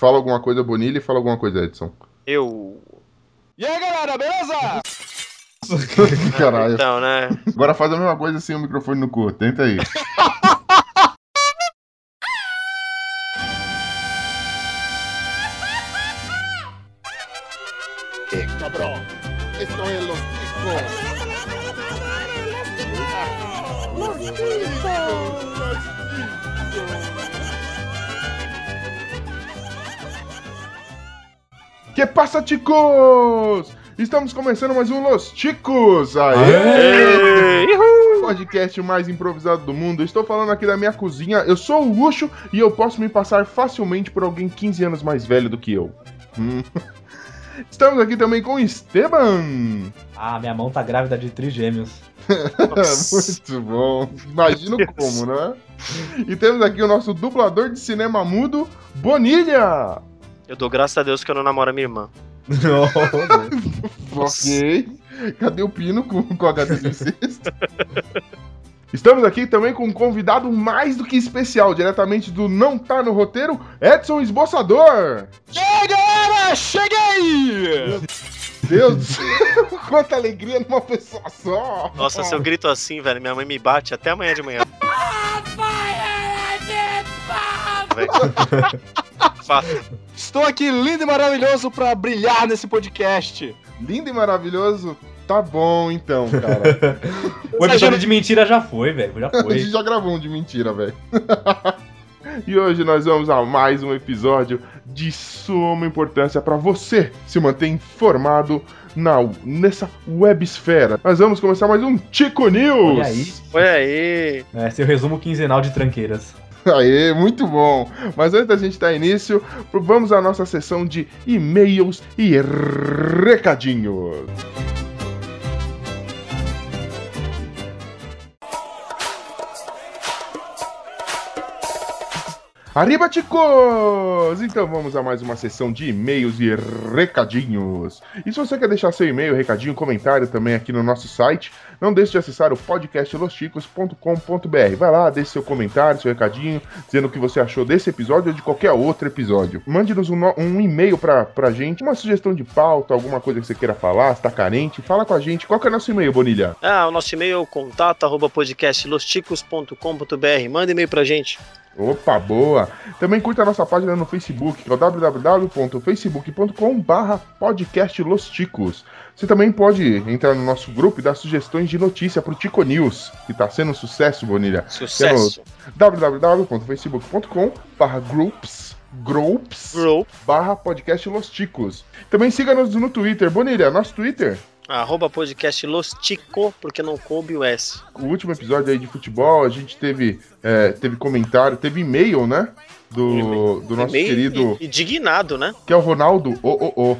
Fala alguma coisa, Bonilha, e fala alguma coisa, Edson. Eu. E aí, galera, beleza? Caralho. Então, né? Agora faz a mesma coisa sem o microfone no cu. Tenta aí. Que passa, ticos? Estamos começando mais um Los Ticos! Aê! Uhul. Podcast mais improvisado do mundo. Estou falando aqui da minha cozinha. Eu sou o Luxo e eu posso me passar facilmente por alguém 15 anos mais velho do que eu. Hum. Estamos aqui também com Esteban. Ah, minha mão tá grávida de trigêmeos. Muito bom. Imagino como, né? E temos aqui o nosso dublador de cinema mudo, Bonilha. Eu dou graças a Deus que eu não namoro a minha irmã. Ok. Cadê o Pino com, com HD de incesto? Estamos aqui também com um convidado mais do que especial, diretamente do Não Tá no Roteiro, Edson Esboçador. E aí, galera, cheguei! Deus do céu, quanta alegria numa pessoa só. Nossa, se eu grito assim, velho, minha mãe me bate até amanhã de manhã. Velho. Fato. Estou aqui lindo e maravilhoso pra brilhar nesse podcast. Lindo e maravilhoso. Tá bom então, cara. O episódio de mentira já foi, velho. Já A gente foi. já gravou um de mentira, velho. E hoje nós vamos a mais um episódio de suma importância para você se manter informado na, nessa websfera. Nós vamos começar mais um Tico News. Olha aí. Olha aí. É, seu resumo quinzenal de tranqueiras. Aê, muito bom. Mas antes da gente dar início, vamos à nossa sessão de e-mails e recadinhos. Arriba, ticos! Então vamos a mais uma sessão de e-mails e recadinhos. E se você quer deixar seu e-mail, recadinho, comentário também aqui no nosso site, não deixe de acessar o podcastlosticos.com.br. Vai lá, deixe seu comentário, seu recadinho, dizendo o que você achou desse episódio ou de qualquer outro episódio. Mande-nos um, um e-mail pra, pra gente, uma sugestão de pauta, alguma coisa que você queira falar, se tá carente, fala com a gente. Qual que é o nosso e-mail, Bonilha? Ah, o nosso e-mail é contato arroba podcastlosticos.com.br. Manda e-mail pra gente. Opa, boa! Também curta a nossa página no Facebook, que é o www.facebook.com.br podcastlosticos. Você também pode entrar no nosso grupo e dar sugestões de notícia pro Tico News, que tá sendo um sucesso, Bonilha. Sucesso. www.facebook.com groups groups Bro. barra podcast Los Ticos. Também siga-nos no Twitter. Bonilha, nosso Twitter. Arroba podcast Lostico, porque não coube o S. O último episódio aí de futebol, a gente teve, é, teve comentário, teve e-mail, né? Do, do nosso querido, indignado, né? que é o Ronaldo O O O.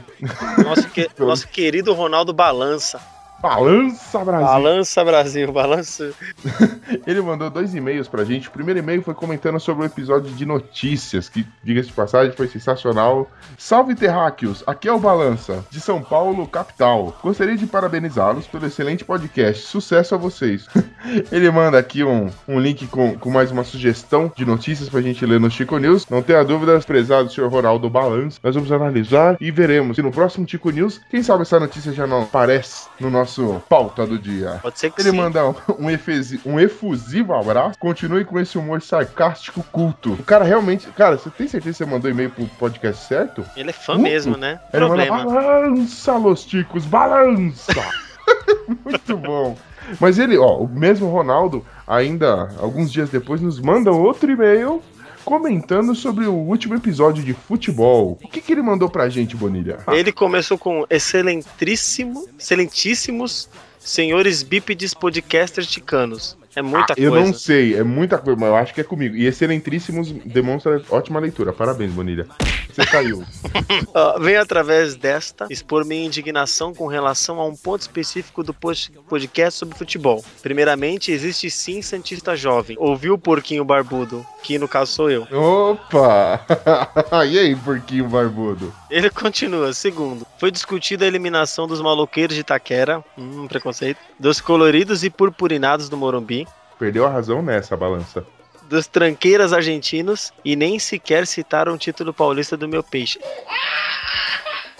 Nosso, que- nosso querido Ronaldo Balança. Balança Brasil. Balança Brasil, balança. Ele mandou dois e-mails pra gente. O primeiro e-mail foi comentando sobre o episódio de notícias, que, diga-se de passagem, foi sensacional. Salve terráqueos, aqui é o Balança, de São Paulo, capital. Gostaria de parabenizá-los pelo excelente podcast. Sucesso a vocês. Ele manda aqui um, um link com, com mais uma sugestão de notícias pra gente ler no Chico News. Não tenha dúvidas, prezado senhor Ronaldo Balança. Nós vamos analisar e veremos se no próximo Chico News, quem sabe essa notícia já não aparece no nosso pauta do dia. Pode ser que Ele sim. manda um, efesi- um efusivo abraço. Continue com esse humor sarcástico culto. O cara realmente. Cara, você tem certeza que você mandou e-mail pro podcast certo? Ele é fã Muito. mesmo, né? Ele manda Problema. balança, los ticos, balança. Muito bom. Mas ele, ó, o mesmo Ronaldo, ainda alguns dias depois, nos manda outro e-mail comentando sobre o último episódio de futebol. O que, que ele mandou pra gente, Bonilha? Ele começou com excelentíssimo, excelentíssimos senhores bípedes podcasters ticanos. É muita Ah, eu coisa. não sei, é muita coisa, mas eu acho que é comigo. E excelentríssimos demonstra ótima leitura. Parabéns, Bonilha. Você caiu. Ah, venho através desta expor minha indignação com relação a um ponto específico do post- podcast sobre futebol. Primeiramente, existe sim Santista Jovem. Ouviu o porquinho barbudo, que no caso sou eu. Opa! e aí, porquinho barbudo? Ele continua. Segundo, foi discutida a eliminação dos maloqueiros de Itaquera, hum, preconceito, dos coloridos e purpurinados do Morumbi, Perdeu a razão nessa balança. dos tranqueiras argentinos e nem sequer citaram o título paulista do meu peixe.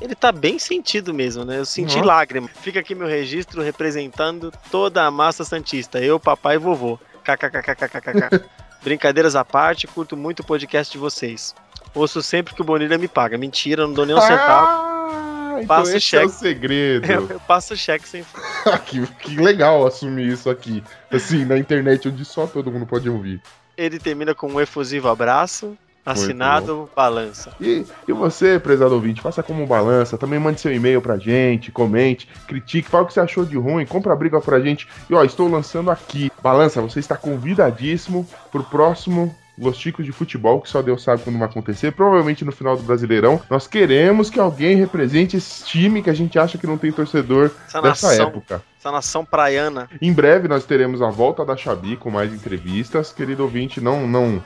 Ele tá bem sentido mesmo, né? Eu senti Uhum. lágrima. Fica aqui meu registro representando toda a massa santista. Eu, papai e vovô. KKKKKKK. Brincadeiras à parte, curto muito o podcast de vocês. Ouço sempre que o Bonilha me paga. Mentira, não dou nem um centavo. Então esse é o cheque. segredo. Eu, eu passo cheque sem que, que legal assumir isso aqui. Assim, na internet onde só todo mundo pode ouvir. Ele termina com um efusivo abraço. Assinado Balança. E, e você, prezado ouvinte, faça como um balança, também mande seu e-mail pra gente, comente, critique, fala o que você achou de ruim, compra a briga pra gente. E ó, estou lançando aqui. Balança, você está convidadíssimo pro próximo Los Chicos de Futebol, que só Deus sabe quando vai acontecer, provavelmente no final do Brasileirão. Nós queremos que alguém represente esse time que a gente acha que não tem torcedor Essa dessa nação, época. essa nação praiana. Em breve nós teremos a volta da Xabi com mais entrevistas. Querido ouvinte, não não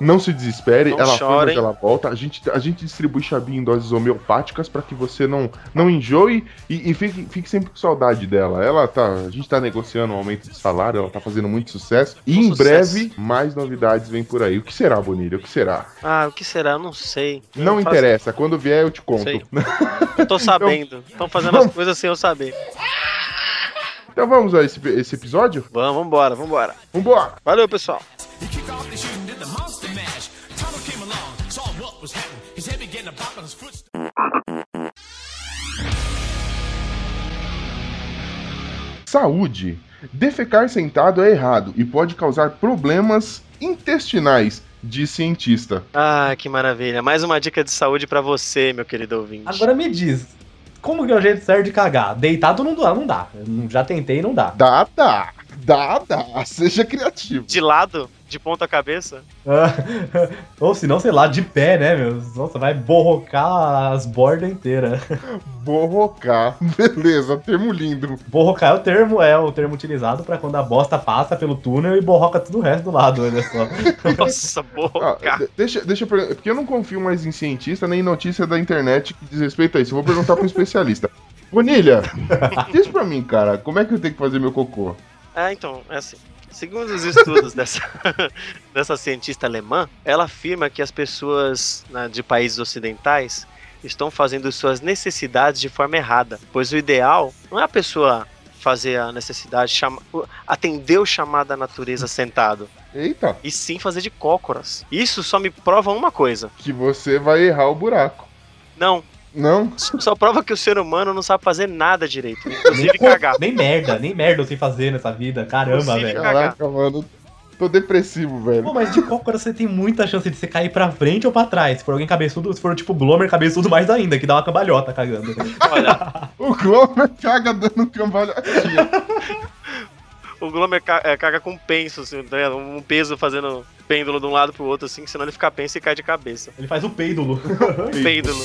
não se desespere, Não ela foi, mas chorem. ela volta. A gente, a gente distribui Xabi em doses homeopáticas para que você não, não enjoe e, e fique, fique sempre com saudade dela. Ela tá, a gente tá negociando um aumento de salário, ela tá fazendo muito sucesso. E Um em sucesso. breve mais novidades vêm por aí. O que será, Bonilha? O que será? Ah, o que será? Eu não sei. Eu Não faço- interessa, quando vier eu te conto. Sei. Eu tô sabendo. Estão fazendo as coisas sem eu saber. Então vamos a esse, esse episódio? Vamos, vambora, vambora. Vambora! Valeu, pessoal. Saúde. Defecar sentado é errado e pode causar problemas intestinais, diz cientista. Ah, que maravilha. Mais uma dica de saúde pra você, meu querido ouvinte. Agora me diz, como que é o jeito certo de cagar? Deitado não dá, não dá. Eu já tentei e não dá. Dá, dá. Dá, dá. Seja criativo. De lado, de ponta cabeça. Ou se não, sei lá, de pé, né, meu? Nossa, vai borrocar as bordas inteiras. Borrocar. Beleza, termo lindo. Borrocar é o termo, é o termo utilizado pra quando a bosta passa pelo túnel e borroca tudo o resto do lado, olha só. Nossa, Ah, boca. de- deixa, deixa eu perguntar, porque eu não confio mais em cientista nem em notícia da internet que diz respeito a isso. Eu vou perguntar para um especialista. Bonilha, diz pra mim, cara, como é que eu tenho que fazer meu cocô? Ah, então, é assim. Segundo os estudos dessa, dessa cientista alemã, ela afirma que as pessoas né, de países ocidentais estão fazendo suas necessidades de forma errada. Pois o ideal não é a pessoa fazer a necessidade, chama, atender o chamado da natureza sentado, Eita, e sim fazer de cócoras. Isso só me prova uma coisa. que você vai errar o buraco. Não, Não? só prova que o ser humano não sabe fazer nada direito, Nem, inclusive co- cagar. nem merda, nem merda eu sei fazer nessa vida. Caramba, Inclusive, velho. Cagar. Caraca, mano. Tô depressivo, velho. Pô, mas de cócora você tem muita chance de você cair pra frente ou pra trás. Se for alguém cabeçudo, se for tipo Glomer cabeçudo, mais ainda, que dá uma cambalhota cagando. Olha, O Glomer caga dando cambalhotinha. o Glomer é, caga com penso, assim, tá um peso fazendo pêndulo de um lado pro outro, assim, senão ele fica penso e cai de cabeça. Ele faz o peidulo. Pêndulo.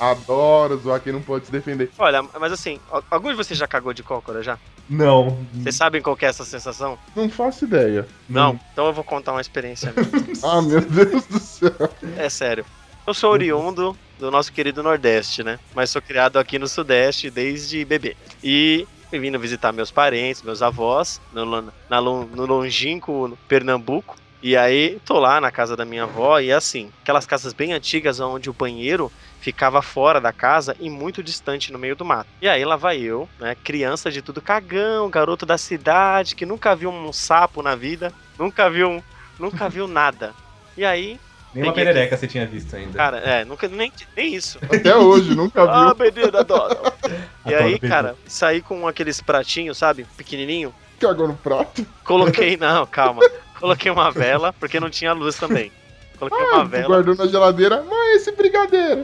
Adoro zoar quem não pode se defender. Olha, mas assim, al- algum de vocês já cagou de cócora já? Não. Vocês sabem qual que é essa sensação? Não faço ideia. Não? Então eu vou contar uma experiência. Ah, meu Deus do céu. é sério. Eu sou oriundo do nosso querido Nordeste, né? Mas sou criado aqui no Sudeste desde bebê. E vindo visitar meus parentes, meus avós, no, na, no longínquo Pernambuco. E aí, tô lá na casa da minha avó e assim, aquelas casas bem antigas onde o banheiro ficava fora da casa e muito distante no meio do mato. E aí lá vai eu, né, criança de tudo cagão, garoto da cidade que nunca viu um sapo na vida, nunca viu, nunca viu nada. E aí, Nem uma Peguei perereca você tinha visto ainda. cara, é, nunca nem, nem isso. Até hoje, nunca Ah, viu. menino, adoro. E aí, cara, saí com aqueles pratinhos, sabe, pequenininho, Cagou no prato. coloquei, não, calma, coloquei uma vela, porque não tinha luz também. Coloquei uma Tu vela, guardou na geladeira. Mãe, esse brigadeiro.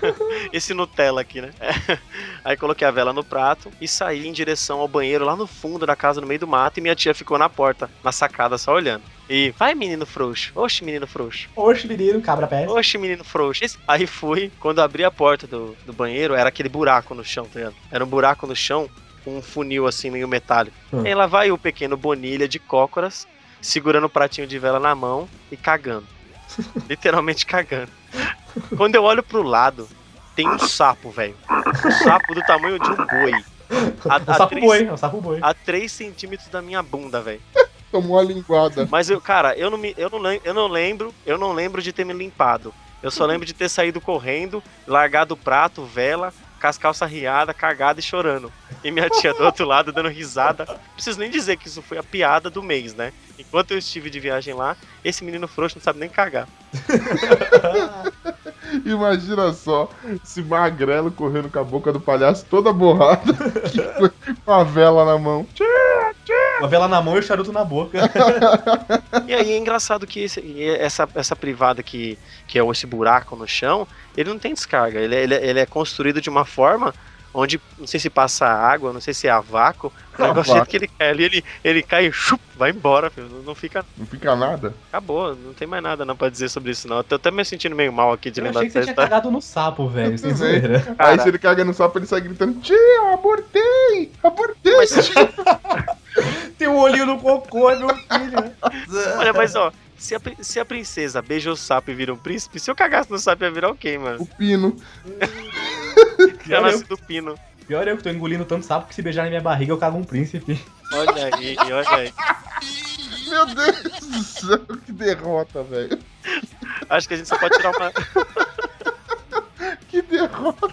esse Nutella aqui, né? Aí coloquei a vela no prato e saí em direção ao banheiro lá no fundo da casa, no meio do mato, e minha tia ficou na porta, na sacada, só olhando. E vai, menino frouxo. Oxe, menino frouxo. Oxe, menino, cabra pé. Oxe, menino frouxo. Aí fui, quando abri a porta do, do banheiro, era aquele buraco no chão, tá ligado? Era um buraco no chão com um funil assim, meio metálico. Hum. Aí lá vai o pequeno Bonilha de cócoras, segurando o pratinho de vela na mão e cagando. Literalmente cagando. Quando eu olho pro lado, tem um sapo, velho. Um sapo do tamanho de um boi. A, É o a sapo três- boi, é o sapo boi. a 3 centímetros da minha bunda, velho. Tomou a linguada. Mas eu, cara, eu não, me, eu, não, eu não lembro, eu não lembro de ter me limpado. Eu só lembro de ter saído correndo, largado o prato, vela, com as calças riadas, cagada e chorando. E minha tia do outro lado dando risada. Não preciso nem dizer que isso foi a piada do mês, né? Enquanto eu estive de viagem lá, esse menino frouxo não sabe nem cagar. Imagina só, esse magrelo correndo com a boca do palhaço toda borrada, com a vela na mão. Uma vela na mão e o charuto na boca. E aí é engraçado que esse- essa, essa privada que, que é esse buraco no chão, ele não tem descarga. Ele, é- ele, é- ele é construído de uma forma onde, não sei se passa água, não sei se é a vácuo. O negócio vácuo. que ele cai ali, ele, ele cai e chup, vai embora, filho. Não- Não fica. Não fica nada. Acabou, não tem mais nada não pra dizer sobre isso, não. Eu tô até me sentindo meio mal aqui de Eu lembrar achei que você tinha cagado no sapo, velho, sem também. zoeira. Aí se ele caga no sapo, ele sai gritando: Tia, abortei! Abortei! Mas, Tem um olhinho no cocô, meu filho. olha, mas ó, se a, se a princesa beija o sapo e vira um príncipe, se eu cagasse no sapo ia virar o quê, mano? O pino. Nascer eu, do pino. pior eu que tô engolindo tanto sapo que se beijar na minha barriga eu cago um príncipe. Olha aí, olha aí. Meu Deus do céu, que derrota, velho. Acho que a gente só pode tirar uma. Que derrota.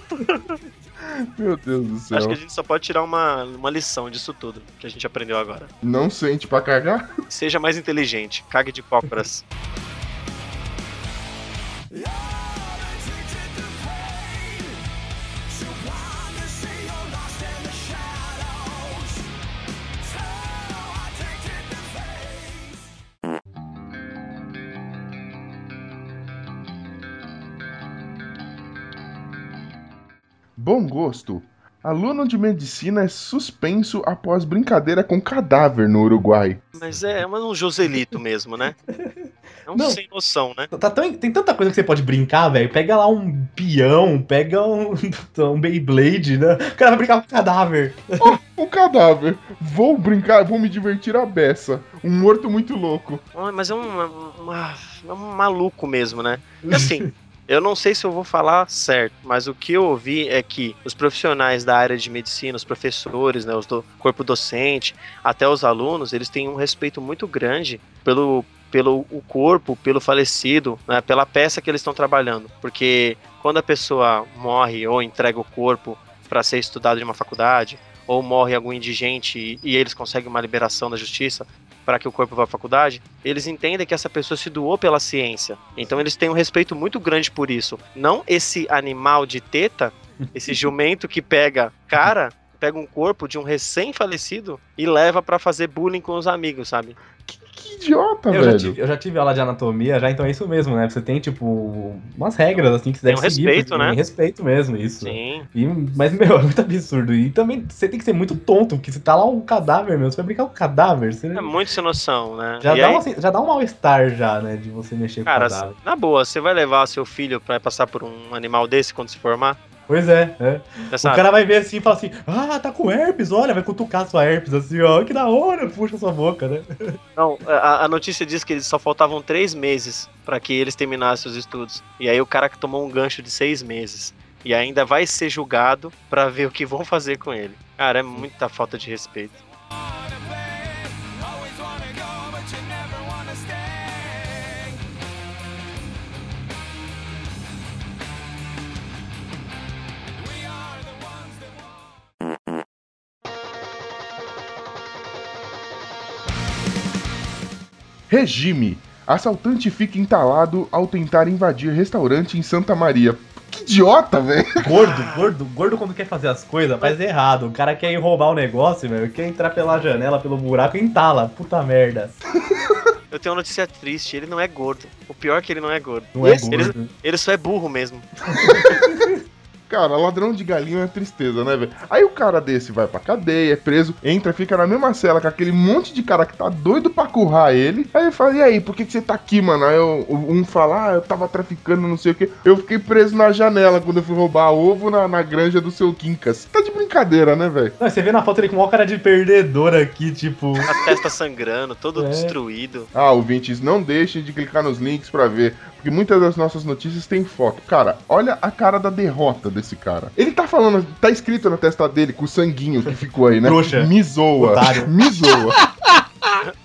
Meu Deus do céu. Acho que a gente só pode tirar uma, uma lição disso tudo que a gente aprendeu agora. Não sente pra cagar? Seja mais inteligente, cague de cócoras. Bom gosto. Aluno de medicina é suspenso após brincadeira com cadáver no Uruguai. Mas é, é um Joselito mesmo, né? É um Não. sem noção, né? Tá tão- tem tanta coisa que você pode brincar, velho. Pega lá um peão, pega um, um Beyblade, né? O cara vai brincar com cadáver. Um cadáver. Vou brincar, vou me divertir a beça. Um morto muito louco. Ah, Mas é um, uma- é um maluco mesmo, né? E assim, eu não sei se eu vou falar certo, mas o que eu ouvi é que os profissionais da área de medicina, os professores, né, os do corpo docente, até os alunos, eles têm um respeito muito grande pelo, pelo o corpo, pelo falecido, né, pela peça que eles estão trabalhando. Porque quando a pessoa morre ou entrega o corpo para ser estudado em uma faculdade, ou morre algum indigente e, e eles conseguem uma liberação da justiça, para que o corpo vá à faculdade, eles entendem que essa pessoa se doou pela ciência. Então eles têm um respeito muito grande por isso. Não esse animal de teta, esse jumento que pega cara, pega um corpo de um recém-falecido e leva pra fazer bullying com os amigos, sabe? Que, que idiota, Eu já, velho. tive, eu já tive aula de anatomia, já, então é isso mesmo, né? Você tem, tipo, umas regras, assim, que você Tem deve um seguir. respeito, né? Tem respeito mesmo, isso. Sim. E, mas, meu, é muito absurdo. E também você tem que ser muito tonto, porque se tá lá um cadáver, meu, você vai brincar com cadáver, você É muito sem noção, né? já, E dá aí, uma, já dá um mal-estar já, né, de você mexer com cara, cadáver. na boa, você vai levar seu filho pra passar por um animal desse quando se formar? Pois é, é. Você O cara vai ver assim e fala assim, ah, tá com herpes, olha, vai cutucar sua herpes assim, ó, que da hora, puxa sua boca, né? Não, a, a notícia diz que só faltavam três meses pra que eles terminassem os estudos. E aí o cara que tomou um gancho de seis meses. E ainda vai ser julgado pra ver o que vão fazer com ele. Cara, é muita falta de respeito. Regime. Assaltante fica entalado ao tentar invadir restaurante em Santa Maria. Que idiota, velho. Gordo, gordo, gordo quando quer fazer as coisas, faz errado. O cara quer ir roubar o negócio, velho, quer entrar pela janela, pelo buraco e entala. Puta merda. Eu tenho uma notícia triste, ele não é gordo. O pior é que ele não é gordo. Não é Esse- ele, gordo. ele só é burro mesmo. Cara, ladrão de galinha é tristeza, né, velho? Aí o cara desse vai pra cadeia, é preso, entra, fica na mesma cela com aquele monte de cara que tá doido pra currar ele. Aí ele fala, e aí, por que, que você tá aqui, mano? Aí eu- um fala, ah, eu tava traficando, não sei o que. Eu fiquei preso na janela quando eu fui roubar ovo na, na granja do seu Quincas. Tá de brincadeira, né, velho? Não, você vê na foto ele com uma cara de perdedor aqui, tipo. A testa sangrando, todo É. destruído. Ah, ouvintes, não deixem de clicar nos links pra ver, porque muitas das nossas notícias têm foto. Cara, olha a cara da derrota desse cara. Ele tá falando, tá escrito na testa dele com o sanguinho que ficou aí, né? Trouxa. Me zoa. Otário. Me zoa.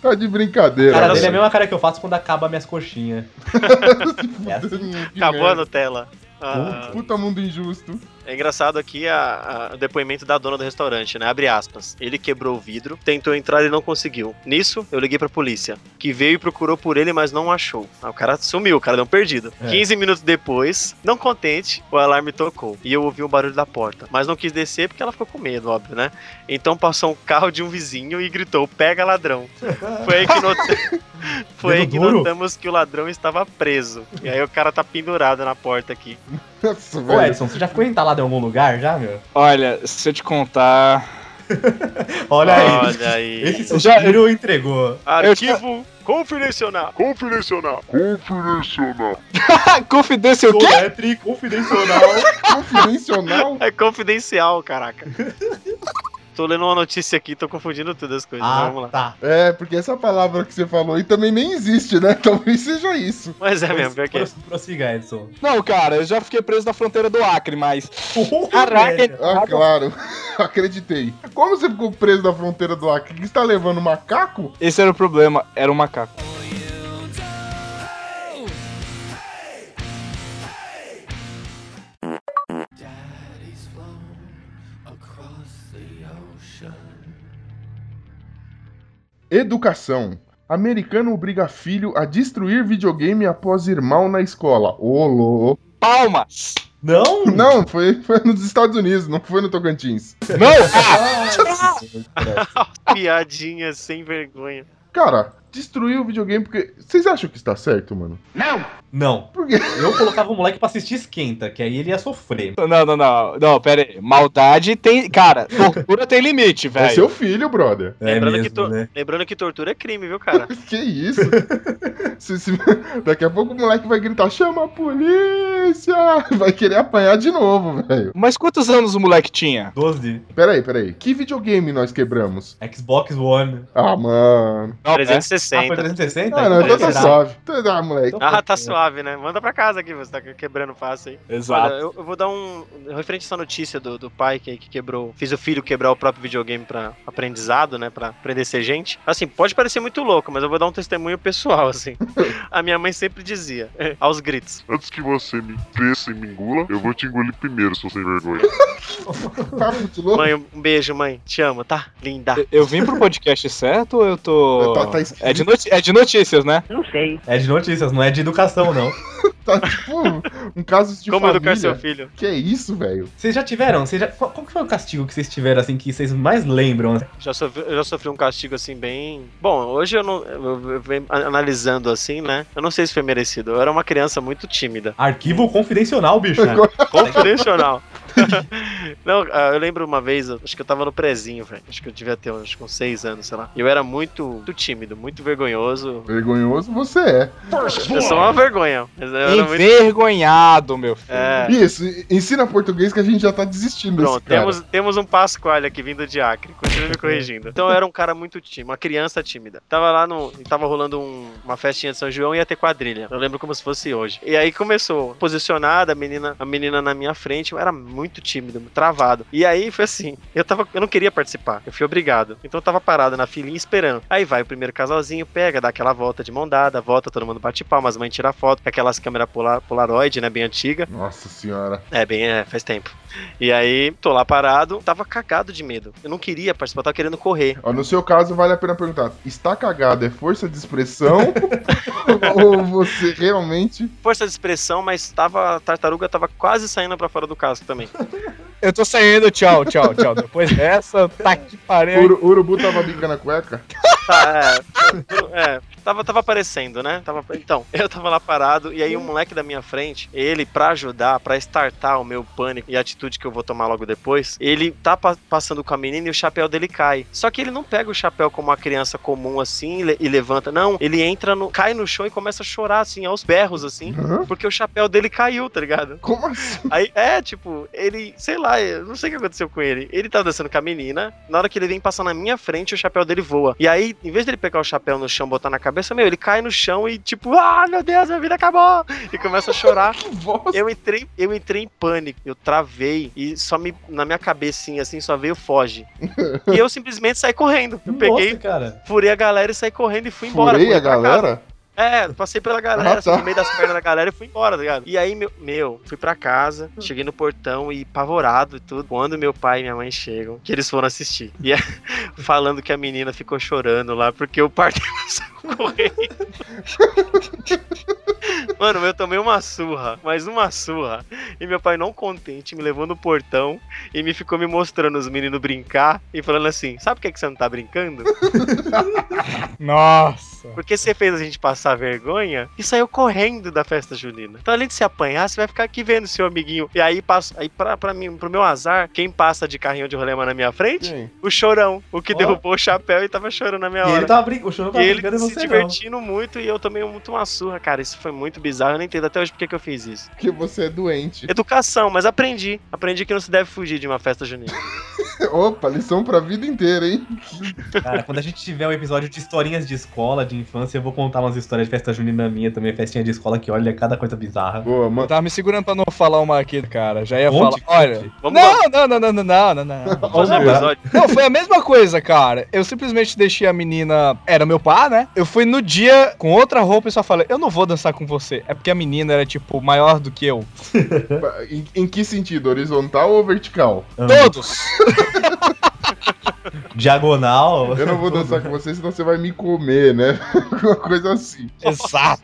Tá de A brincadeira. cara dele é a mesma cara que eu faço quando acaba minhas coxinhas. É assim. Acabou a. Nutella. Ah, Puta mundo injusto. É engraçado aqui a- a- o depoimento da dona do restaurante, né? Abre aspas. Ele quebrou o vidro, tentou entrar e não conseguiu. Nisso, eu liguei pra polícia, que veio e procurou por ele, mas não achou. Ah, o cara sumiu, o cara deu um perdido. É. 15 minutos depois, não contente, o alarme tocou. E eu ouvi o barulho da porta. Mas não quis descer porque ela ficou com medo, óbvio, né? Então passou um carro de um vizinho e gritou: pega ladrão. Foi aí que, not... Foi aí que duro? notamos que o ladrão estava preso. E aí o cara tá pendurado na porta aqui. Nossa, Ô. Edson, você já ficou entalado em algum lugar já, meu? Olha, se eu te contar. Olha aí. Olha aí. Esse Eu já- suspiro entregou. Arquivo confidencial. Confidencial. Confidencial. Confidência o quê? Confidencial. Confidencial? É confidencial, caraca. tô lendo uma notícia aqui, tô confundindo tudo as coisas. Ah, Vamos lá. tá. É, porque essa palavra que você falou aí também nem existe, né? Talvez seja isso. Mas é mesmo, pior que é. Pros- Prossiga, Edson. Não, cara, eu já fiquei preso na fronteira do Acre, mas. Caraca, Caraca, Ah, claro. Acreditei. Como você ficou preso na fronteira do Acre? Que você tá levando macaco? esse era o problema, era um macaco. Educação. Americano obriga filho a destruir videogame após ir mal na escola. Ô, louco. Palmas! Não? Não, foi, foi nos Estados Unidos, não foi no Tocantins. Não! Ah, Piadinha sem vergonha. Cara, destruir o videogame porque. Vocês acham que está certo, mano? Não. Por quê? Eu colocava o moleque pra assistir esquenta, que aí ele ia sofrer. não, não, não. Não, pera aí. Maldade tem. Cara, tortura tem limite, É velho. seu filho, brother. É lembrando, mesmo, que to- né? lembrando que tortura é crime, viu, cara? Que isso? Se- se- Daqui a pouco o moleque vai gritar: chama a polícia! Vai querer apanhar de novo, velho. Mas quantos anos o moleque tinha? 12. Peraí, peraí. Que videogame nós quebramos? Xbox One. Ah, mano. Não, né? Ah, foi 360. 360? Ah, não, então tá suave. Tá, ah, moleque. Ah, tá suave, né? Manda pra casa aqui, você tá quebrando fácil aí. Exato. Olha, eu, eu vou dar um. Referente a essa notícia do, do pai que, que quebrou. Fiz o filho quebrar o próprio videogame pra aprendizado, né? Pra aprender a ser gente. Assim, pode parecer muito louco, mas eu vou dar um testemunho pessoal, assim. A minha mãe sempre dizia, aos gritos. Antes que você me cresça e me engula, eu vou te engolir primeiro, seu sem vergonha. Tá muito louco. Mãe, um beijo, mãe. Te amo, tá? Linda. Eu- Eu vim pro podcast certo ou eu tô. Tá- tá esquisito. é, de noti- é de notícias, né? É de notícias, não é de educação, não. Tá tipo um caso de Como família. educar seu filho? Que é isso, velho? Vocês já tiveram? Já... Qual, foi o castigo que vocês tiveram, assim, que vocês mais lembram? Já sofri, eu já sofri um castigo assim bem. Bom, hoje eu não. Eu, eu venho analisando assim, né? Eu não sei se foi merecido. Eu era uma criança muito tímida. Arquivo confidencial, bicho. né? Confidencial. não, ah, eu lembro uma vez, acho que eu tava no prezinho, velho. Acho que eu devia ter uns com seis anos, sei lá. E eu era muito, muito tímido, muito vergonhoso. Vergonhoso você é. Eu sou uma vergonha. Mas eu era muito. Envergonhado, meu filho. É, Isso, ensina português que a gente já tá desistindo Pronto, temos, temos um Pascoal aqui vindo de Acre. Continua me corrigindo. Então eu era um cara muito tímido, uma criança tímida. Tava lá no. Tava rolando um- uma festinha de São João e ia ter quadrilha. Eu lembro como se fosse hoje. E aí começou, posicionada, a menina, a menina na minha frente, eu era muito tímido, muito travado. E aí foi assim, eu tava. Eu não queria participar, eu fui obrigado. Então eu tava parado na filinha esperando. Aí vai o primeiro casalzinho, pega, dá aquela volta de mão dada, volta, todo mundo bate palmas, mãe tira foto, aquelas câmeras polar, Polaroid, né? Bem antiga. Nossa senhora. É, bem, é, faz tempo. E aí, tô lá parado, tava cagado de medo. Eu não queria participar, eu tava querendo correr. Ó, no seu caso, vale a pena perguntar: está cagado é força de expressão? ou você realmente. Força de expressão, mas tava, a tartaruga tava quase saindo pra fora do casco também. Eu tô saindo, tchau, tchau, tchau. Depois dessa, tá que pariu. Uru- urubu tava bicando a cueca? Tá, é, é, tava, tava aparecendo, né? Tava, então, eu tava lá parado, e aí o moleque da minha frente, ele, pra ajudar, pra startar o meu pânico e a atitude que eu vou tomar logo depois, ele tá pa- passando com a menina e o chapéu dele cai. Só que ele não pega o chapéu como uma criança comum assim e le- levanta. Não, ele entra no. cai no chão e começa a chorar, assim, aos berros, assim. Hã? Porque o chapéu dele caiu, tá ligado? Como assim? Aí, é, tipo, ele, sei lá, eu não sei o que aconteceu com ele. Ele tá dançando com a menina, na hora que ele vem passar na minha frente, o chapéu dele voa. E aí, em vez dele pegar o chapéu no chão, botar na cabeça cabeça, meu, ele cai no chão e tipo, ah, meu Deus, minha vida acabou! E começa a chorar. Eu entrei, eu entrei em pânico, eu travei e só me na minha cabecinha assim só veio foge. e eu simplesmente saí correndo. Eu peguei, Nossa, cara. furei a galera e saí correndo e fui embora. Furei a galera? É, passei pela galera, Ah, tá. assim, no meio das pernas da galera e fui embora, tá ligado? E aí, meu, meu, fui pra casa, cheguei no portão e pavorado e tudo. Quando meu pai e minha mãe chegam, que eles foram assistir. E é, falando que a menina ficou chorando lá porque o parto saiu correndo. Mano, eu tomei uma surra, mas uma surra. E meu pai, não contente, me levou no portão e me ficou me mostrando os meninos brincar e falando assim: sabe por que, que você não tá brincando? Nossa. Porque você fez a gente passar vergonha e saiu correndo da festa junina. Então, além de se apanhar, você vai ficar aqui vendo seu amiguinho. E aí, passa, aí pra, pra mim, pro meu azar, quem passa de carrinho de rolema na minha frente? Quem? O chorão. O que Ó. derrubou o chapéu e tava chorando na minha E hora. ele tava brincando, o chorão E tava ele brincando e se você não. divertindo muito e eu tomei muito uma surra, cara. Isso foi muito bizarro. Eu não entendo até hoje porque que eu fiz isso. Porque você é doente. Educação, mas aprendi. Aprendi que não se deve fugir de uma festa junina. Opa, lição pra vida inteira, hein? Cara, quando a gente tiver um episódio de historinhas de escola, de infância, eu vou contar umas histórias de festa junina minha também, festinha de escola, que olha cada coisa bizarra. Boa, mano. tava me segurando pra não falar uma aqui, cara. Já ia Conte, falar. Olha. Vamos. Não, não, não, não, não, não, não, não. Vamos fazer episódio. Não, foi a mesma coisa, cara. Eu simplesmente deixei a menina. Era meu pai, né? Eu fui no dia com outra roupa e só falei: Eu não vou dançar com você. É porque a menina era, tipo, maior do que eu. Em, em que sentido? Horizontal ou vertical? Todos! Diagonal. Eu não vou dançar com você, senão você vai me comer, né? Uma coisa assim. Exato.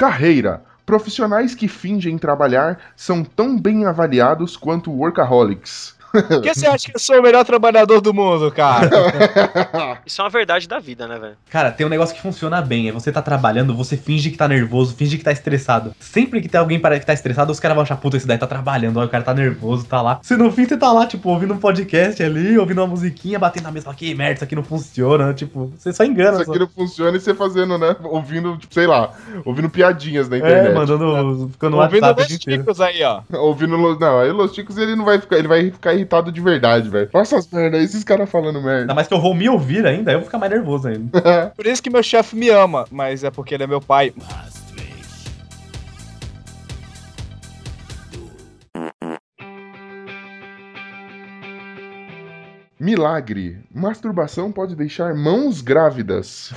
Carreira. Profissionais que fingem trabalhar são tão bem avaliados quanto workaholics. Por que você acha que eu sou o melhor trabalhador do mundo, cara? Isso é uma verdade da vida, né, velho? Cara, tem um negócio que funciona bem. É você tá trabalhando, você finge que tá nervoso, finge que tá estressado. Sempre que tem alguém para que tá estressado, os caras vão achar, puta, esse daí tá trabalhando, ó, o cara tá nervoso, tá lá. Você no fim, você tá lá, tipo, ouvindo um podcast ali, ouvindo uma musiquinha, batendo na mesa, que merda, isso aqui não funciona. Tipo, você só engana. Isso só. aqui não funciona e você fazendo, né? Ouvindo, tipo, sei lá, ouvindo piadinhas na É, internet. mandando. Ficando no Ouvindo WhatsApp o os dia inteiro. chicos aí, ó. Ouvindo. Los- Não, aí Los Chicos ele não vai ficar. Ele vai ficar irritado de verdade, velho. Olha essas merda aí, esses caras falando Ainda merda. mais que eu vou me ouvir ainda, eu vou ficar mais nervoso ainda. Por isso que meu chefe me ama, mas é porque ele é meu pai. Milagre. Masturbação pode deixar mãos grávidas.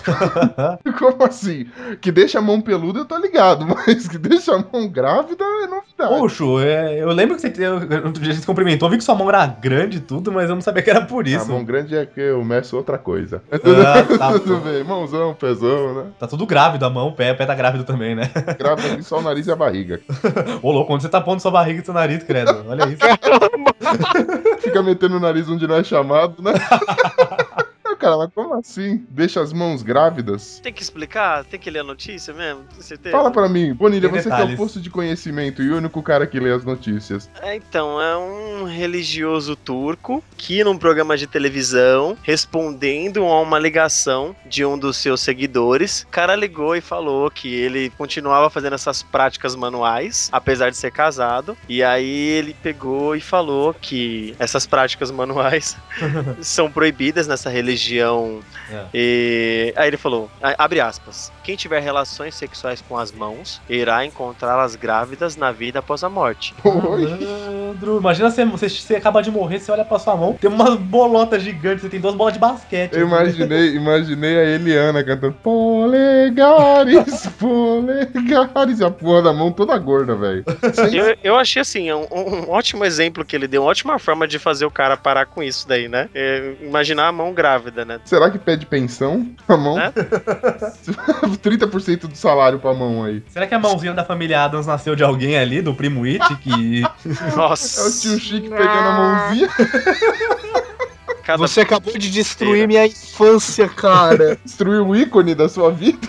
Como assim? Que deixa a mão peluda, eu tô ligado, mas que deixa a mão grávida é novidade. Poxa, é, eu lembro que você, eu, outro dia a gente se cumprimentou, eu vi que sua mão era grande e tudo, mas eu não sabia que era por a isso. mão grande é que eu meço outra coisa. Ah, tá, Tudo bem, mãozão, pezão, né? Tá tudo grávido a mão, o pé, o pé tá grávido também, né? Grávida aqui só o nariz e a barriga. Ô, louco, onde você tá pondo sua barriga e seu nariz, credo? Olha isso. Fica metendo o nariz onde não é chamado, né? Cara, mas como assim? Deixa as mãos grávidas? Tem que explicar? Tem que ler a notícia mesmo? Tem certeza? Fala pra mim, Bonilha, Tem você que é detalhes. o posto de conhecimento e o único cara que lê as notícias. É, então, é um religioso turco que num programa de televisão, respondendo a uma ligação de um dos seus seguidores, o cara ligou e falou que ele continuava fazendo essas práticas manuais, apesar de ser casado, e aí ele pegou e falou que essas práticas manuais são proibidas nessa religião. É. E aí ele falou, abre aspas, quem tiver relações sexuais com as mãos irá encontrá-las grávidas na vida após a morte. Imagina você, você, você acaba de morrer, você olha pra sua mão, tem umas bolotas gigantes, você tem duas bolas de basquete. Eu imaginei, imaginei a Eliana cantando Polegares, polegares, e a porra da mão toda gorda, velho. Eu, eu achei assim, um, um ótimo exemplo que ele deu, uma ótima forma de fazer o cara parar com isso daí, né? É, imaginar a mão grávida, né? Será que pede pensão a mão? Né? 30% do salário pra mão aí. Será que a mãozinha da família Adams nasceu de alguém ali, do primo It, que... Nossa. É o tio Chique pegando a mãozinha, cada- Você acabou de destruir minha infância, cara. destruiu o ícone da sua vida.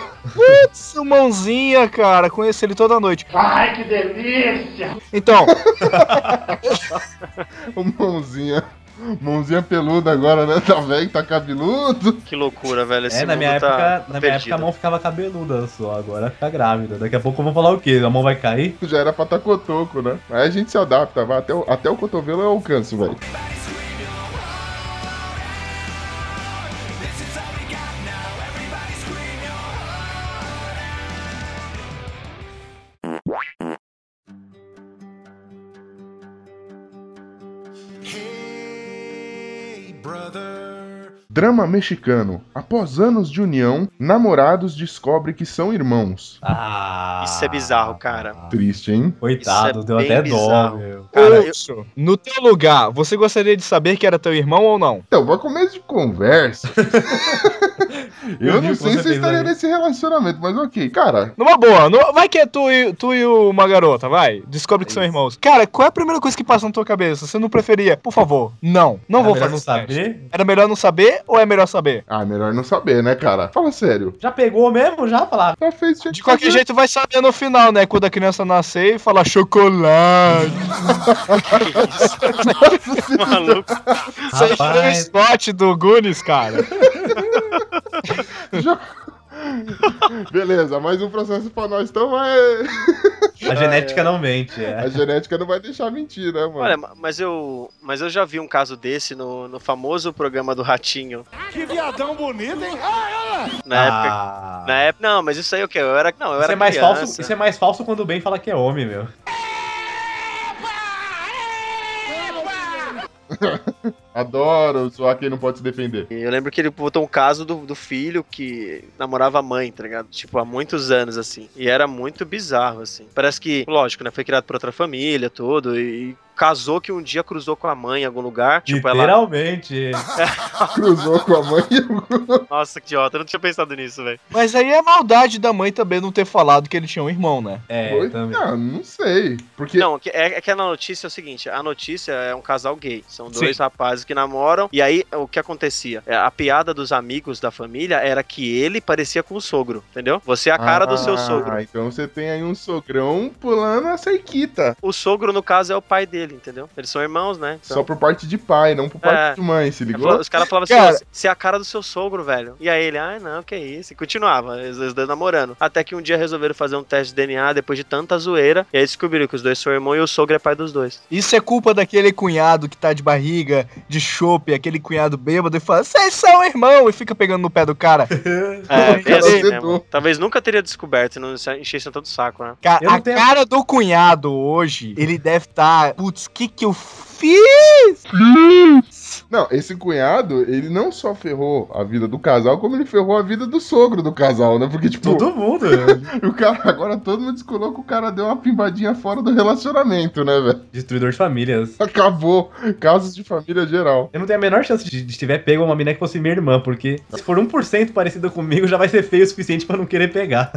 Seu mãozinha, cara. Conheço ele toda noite. Ai, que delícia! Então, O mãozinha. Mãozinha peluda agora, né? Tá velho, tá cabeludo. Que loucura, velho. Esse É, na minha mundo época, tá, na tá minha época perdido. a mão ficava cabeluda só, agora fica grávida. Daqui a pouco eu vou falar o quê? A mão vai cair? Já era pra tá cotoco, né? Aí a gente se adapta, vai até o, até o cotovelo eu alcanço, velho. brother. Drama mexicano. Após anos de união, namorados descobrem que são irmãos. Ah. Isso é bizarro, cara. Triste, hein? Coitado, é deu até bizarro. dó, meu. Cara, eu- no teu lugar, você gostaria de saber que era teu irmão ou não? Então, pra começo de conversa. eu vi não sei se eu estaria aí. nesse relacionamento, mas ok. Cara, Numa boa, no- vai que é tu e, tu e uma garota, vai. Descobre que são irmãos. Cara, qual é a primeira coisa que passa na tua cabeça? Você não preferia? Por favor, não. Não Era vou fazer não saber. Era melhor não saber ou é melhor saber? ah, melhor não saber, né, cara? Fala sério. Já pegou mesmo? Já falar. Já fez De que qualquer jeito vai saber no final, né? Quando a criança nascer e falar chocolate. Maluco. Isso aí foi o. Scott do Goonies, cara. Já- Beleza, mais um processo pra nós, então vai. A genética não mente, é. A genética não vai deixar mentir, né, mano? Olha, ma- mas eu, mas eu já vi um caso desse no, no famoso programa do Ratinho. Que viadão bonito, hein? Na época. Ah. Na época. Não, mas isso aí o quê? Eu era. Não, eu Isso era é, mais criança. falso, isso é mais falso quando o bem fala que é homem, meu. Adoro zoar quem não pode se defender. Eu lembro que ele botou um caso do, do filho que namorava a mãe, tá ligado? Tipo, há muitos anos, assim. E era muito bizarro, assim. Parece que, lógico, né? Foi criado por outra família, tudo. E casou que um dia cruzou com a mãe em algum lugar. Tipo, ela. Literalmente. Cruzou com a mãe e. Nossa, que idiota, eu não tinha pensado nisso, velho. Mas aí é maldade da mãe também não ter falado que ele tinha um irmão, né? É, Foi? também. Ah, não sei. Porque. Não, que- é, é que na notícia é o seguinte: a notícia é um casal gay. São dois rapazes que namoram. E aí, o que acontecia? É, A piada dos amigos da família era que ele parecia com o sogro, entendeu? Você é a cara do seu sogro. Ah, então você tem aí um sogrão pulando a cerquita. O sogro, no caso, é o pai dele, entendeu? Eles são irmãos, né? Então- Só por parte de pai, não por parte É. de mãe, se ligou? Os caras falavam assim, Cara- "Ó, você é a cara do seu sogro, velho. E aí ele, ah, não, que isso. E continuava, os dois namorando. Até que um dia resolveram fazer um teste de DNA depois de tanta zoeira. E aí descobriram que os dois são irmãos e o sogro é pai dos dois. Isso é culpa daquele cunhado que tá de barriga, de chope, aquele cunhado bêbado e fala, vocês são irmão, e fica pegando no pé do cara. É, bem assim mesmo. Talvez nunca teria descoberto e não se enchesse tanto o saco, né? Cara, a tenho- cara do cunhado hoje, ele deve estar, tá, putz, que que eu fiz? Não, esse cunhado, ele não só ferrou a vida do casal, como ele ferrou a vida do sogro do casal, né? Porque, tipo, Todo mundo. o cara, agora todo mundo descolou que o cara deu uma pimbadinha fora do relacionamento, né, velho? Destruidor de famílias. Acabou. Casos de família geral. Eu não tenho a menor chance de, de tiver pego uma mina que fosse minha irmã, porque se for 1% parecida comigo, já vai ser feio o suficiente pra não querer pegar.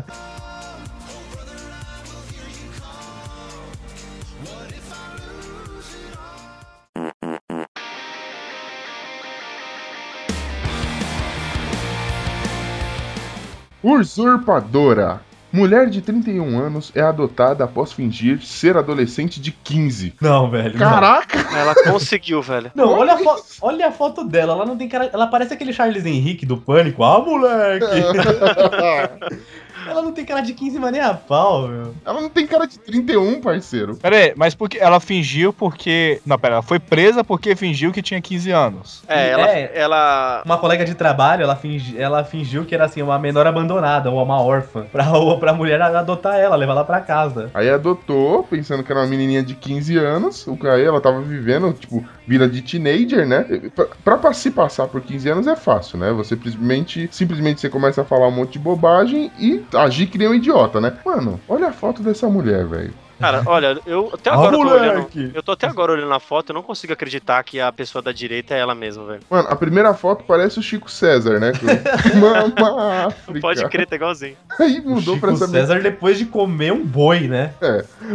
Usurpadora. Mulher de 31 anos é adotada após fingir ser adolescente de 15. Não, velho. não. Caraca! Ela conseguiu, velho. Não, olha a, olha a foto dela. Ela não tem cara. Ela parece aquele Charles Henrique do pânico. Ah, moleque! ela não tem cara de 15, mas nem a pau, meu. Ela não tem cara de 31, parceiro. Pera aí, mas porque ela fingiu porque... Não, pera, ela foi presa porque fingiu que tinha 15 anos. É, ela, É. ela. Uma colega de trabalho, ela, fingi- ela fingiu que era assim, uma menor abandonada ou uma órfã. Pra, ou pra mulher adotar ela, levar ela pra casa. Aí adotou, pensando que era uma menininha de 15 anos. O cara, ela tava vivendo, tipo, vida de teenager, né? Pra se passar por 15 anos é fácil, né? Você simplesmente, simplesmente você começa a falar um monte de bobagem e agir que nem um idiota, né? Mano, olha a foto dessa mulher, velho. Cara, olha, eu até Ah, agora tô olhando. Eu tô até agora olhando a foto, eu não consigo acreditar que a pessoa da direita é ela mesma, velho. Mano, a primeira foto parece o Chico César, né? Mama África. Pode crer, tá igualzinho. Aí mudou Chico pra essa César depois de comer um boi, né?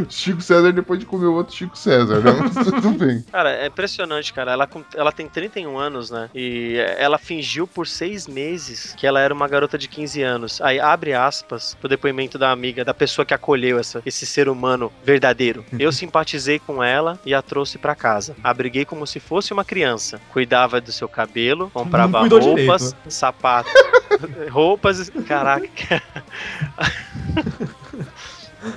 Chico César depois de comer o outro Chico César, né? Mas tudo bem. Cara, é impressionante, cara. Ela, ela tem 31 anos, né? E ela fingiu por seis meses que ela era uma garota de 15 anos. Aí abre aspas pro depoimento da amiga, da pessoa que acolheu essa, esse ser humano verdadeiro. Eu simpatizei com ela e a trouxe pra casa. Abriguei como se fosse uma criança. Cuidava do seu cabelo, comprava roupas, sapatos, roupas. Caraca.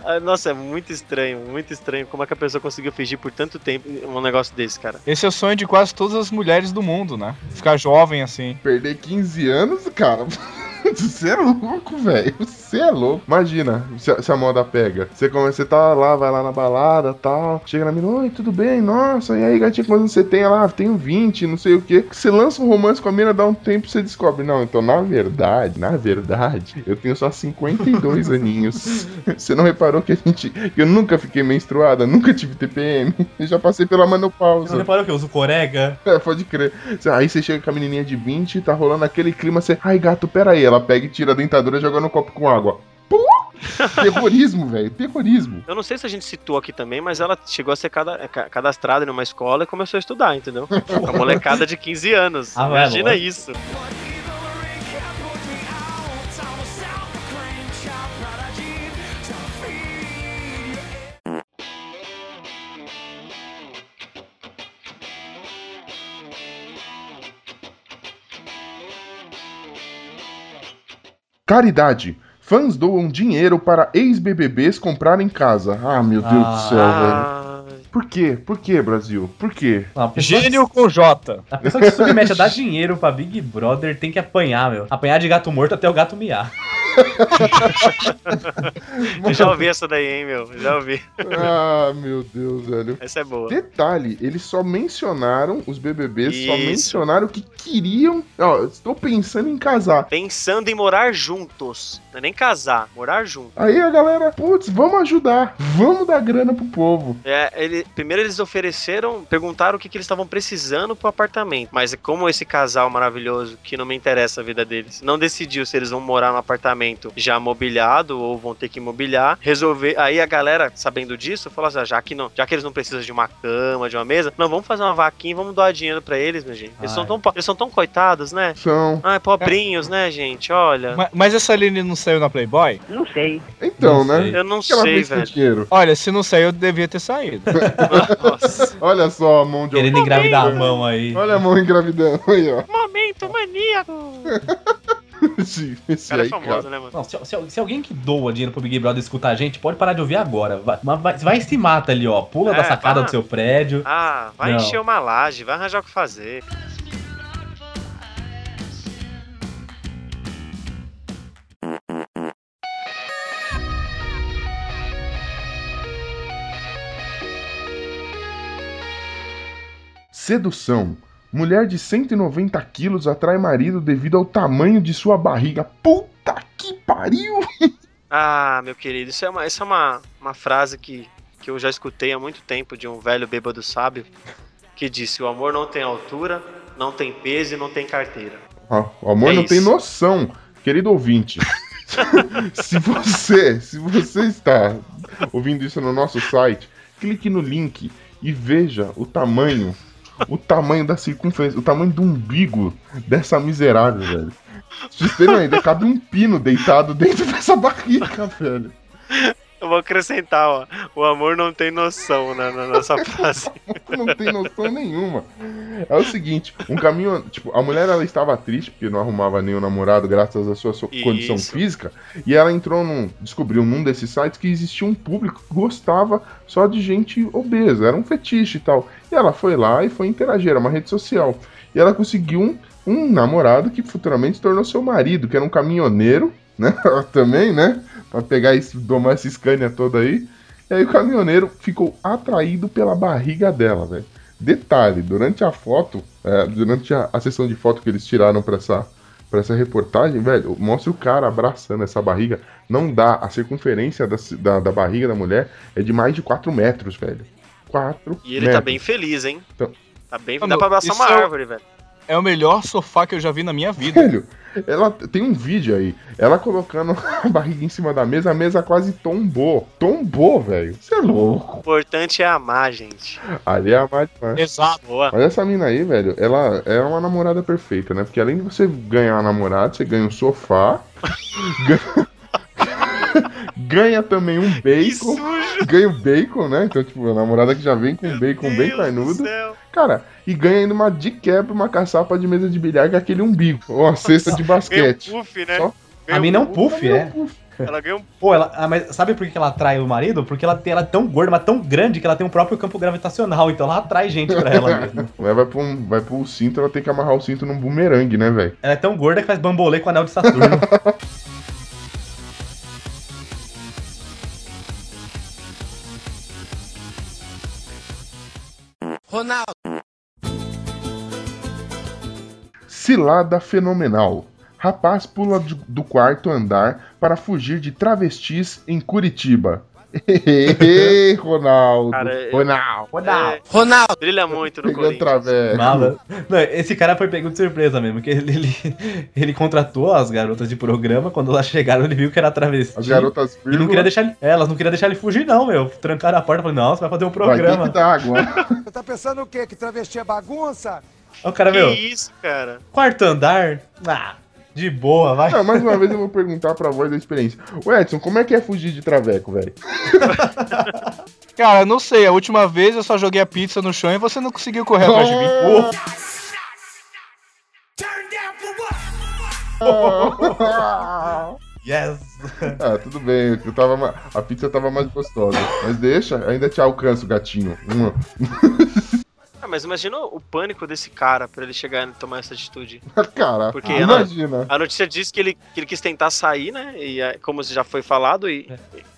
Ah, Nossa, é muito estranho, muito estranho. Como é que a pessoa conseguiu fingir por tanto tempo um negócio desse, cara? Esse é o sonho de quase todas as mulheres do mundo, né? Ficar jovem assim. Perder 15 anos, cara. Você é louco, velho. Você é louco. Imagina se a, se a moda pega. Você, come, você tá lá, vai lá na balada tal. Chega na mina, oi, tudo bem? Nossa, e aí, gatinho, quando você tem lá? Tenho 20, não sei o que. Você lança um romance com a mina, dá um tempo você descobre. Não, então, na verdade, na verdade, eu tenho só 52 aninhos. Você não reparou que a gente. que eu nunca fiquei menstruada, nunca tive TPM. Eu já passei pela Você não menopausa. reparou que eu uso corega? É, pode crer. Aí você chega com a menininha de 20, tá rolando aquele clima, você. Ai, gato, pera aí. Ela pega e tira a dentadura e joga no copo com água. Pô! Terrorismo, velho. Terrorismo. Eu não sei se a gente citou aqui também, mas ela chegou a ser cada- ca- cadastrada numa escola e começou a estudar, entendeu? A molecada de 15 anos. Ah, Imagina lógico. isso. Caridade. Fãs doam dinheiro para ex-BBBs comprarem casa. Ah, meu Deus do céu, velho. Ah, Por quê? Por quê, Brasil? Por quê? Não, Gênio com J. Que, a pessoa que se submete a dar dinheiro pra Big Brother tem que apanhar, meu. Apanhar de gato morto até o gato miar. Já ouvi essa daí, hein, meu? Já ouvi. Ah, meu Deus, velho. Essa é boa. Detalhe, eles só mencionaram, os BBBs só Isso. mencionaram que queriam. Ó, estou pensando em casar. Pensando em morar juntos. Não é nem casar, morar junto. Aí a galera, putz, vamos ajudar. Vamos dar grana pro povo. É, ele, primeiro eles ofereceram, perguntaram o que, que eles estavam precisando pro apartamento. Mas como esse casal maravilhoso, que não me interessa a vida deles, não decidiu se eles vão morar no apartamento já mobiliado ou vão ter que mobiliar, resolver. Aí a galera, sabendo disso, falou assim: ah, já que não, já que eles não precisam de uma cama, de uma mesa, não, vamos fazer uma vaquinha vamos doar dinheiro pra eles, minha gente. Eles são Ai. tão, po- eles são tão coitados, né? São. Ai, pobrinhos, né, gente? Olha. Ma- Mas essa Aline não saiu na Playboy? Não sei. Então, Não né? sei. Eu não que sei, velho. Olha, se não saiu, eu devia ter saído. Nossa. Olha só a mão de Querendo engravidar a mão aí. Olha a mão engravidando aí, ó. Momento maníaco. Esse, esse O cara é aí, famoso, cara. né, mano? Não, se, se- se alguém que doa dinheiro pro Big Brother escutar a gente, pode parar de ouvir agora. Vai, mas vai, vai e se mata ali, ó. Pula É, da sacada vai. do seu prédio. Ah, vai Não. encher uma laje, vai arranjar o que fazer. Sedução. Mulher de 190 quilos atrai marido devido ao tamanho de sua barriga. Puta que pariu! Ah, meu querido, isso é uma, isso é uma, uma frase que, que eu já escutei há muito tempo de um velho bêbado sábio que disse: O amor não tem altura, não tem peso e não tem carteira. Ó, o amor É não tem isso. noção, querido ouvinte. se você, se você está ouvindo isso no nosso site, clique no link e veja o tamanho, o tamanho da circunferência, o tamanho do umbigo dessa miserável, velho. Vocês terem ideia, cabe um pino deitado dentro dessa barriga, velho. Eu vou acrescentar, ó. O amor não tem noção na, na nossa frase. não tem noção nenhuma. É o seguinte, um caminhão, tipo, a mulher ela estava triste porque não arrumava nenhum namorado graças à sua Isso. condição física, e ela entrou num, descobriu num desses sites que existia um público que gostava só de gente obesa, era um fetiche e tal. E ela foi lá e foi interagir, era uma rede social. E ela conseguiu um, um namorado que futuramente se tornou seu marido, que era um caminhoneiro, né? Também, né? Pra pegar esse, domar essa Scania toda aí. E aí o caminhoneiro ficou atraído pela barriga dela, velho. Detalhe, durante a foto, é, durante a, a sessão de foto que eles tiraram pra essa, pra essa reportagem, velho, mostra o cara abraçando essa barriga. Não dá, a circunferência da, da, da barriga da mulher é de mais de 4 metros, velho. 4 E ele metros. tá bem feliz, hein? Então- Tá bem. Mano, Dá pra abraçar uma é árvore, velho. É o melhor sofá que eu já vi na minha vida. Velho, ela tem um vídeo aí, ela colocando a barriga em cima da mesa, a mesa quase tombou. Tombou, velho. Você é louco. O importante é amar, gente. Ali é a mais demais. Exato. Boa. Mas essa mina aí, velho, ela é uma namorada perfeita, né? Porque além de você ganhar uma namorada, você ganha um sofá, ganha, ganha também um Que bacon. sujo! Ganha o bacon, né? Então, tipo, a namorada que já vem com bacon bem Deus do carnudo. céu. Cara, e ganha ainda uma de quebra, uma caçapa de mesa de bilhar com aquele umbigo. Ou uma cesta de basquete. um puff, né? Só- A mina é um puff, é. Ela ganhou um Pô, ela, ah, mas sabe por que que ela atrai o marido? Porque ela, tem, ela é tão gorda, mas tão grande que ela tem um próprio campo gravitacional, então ela atrai gente pra ela mesmo. Vai, vai, pro, um- vai pro cinto, ela tem que amarrar o cinto num bumerangue, né, velho? Ela é tão gorda que faz bambolê com o anel de Saturno. Cilada fenomenal. Rapaz pula do quarto andar para fugir de travestis em Curitiba. Ronaldo. Cara, eu- Ronaldo. É, Ronaldo. brilha muito no Pegou Corinthians. Nada. Não, esse cara foi pego de surpresa mesmo, que ele, ele, ele contratou as garotas de programa, quando elas chegaram ele viu que era travesti. As garotas E não queria deixar ele, é, elas não queriam deixar ele fugir não, meu. Trancaram a porta e falaram, não, você vai fazer um Vai ter programa. que dar água. Você tá pensando o quê? Que travesti é bagunça? Aí o cara, Que meu, isso, cara? quarto andar, ah, de boa, vai. Não, mais uma vez eu vou perguntar pra voz da experiência. Ô Edson, como é que é fugir de traveco, velho? Cara, não sei, a última vez eu só joguei a pizza no chão e você não conseguiu correr atrás de mim. Oh! Turn down for what? Yes. Ah, tudo bem. Eu tava, ma- a pizza tava mais gostosa. Mas deixa, ainda te alcanço, gatinho. Hum. Ah, mas imagina o pânico desse cara pra ele chegar e tomar essa atitude. Cara, Porque imagina. A notícia diz que ele, que ele quis tentar sair, né? E é, como já foi falado, e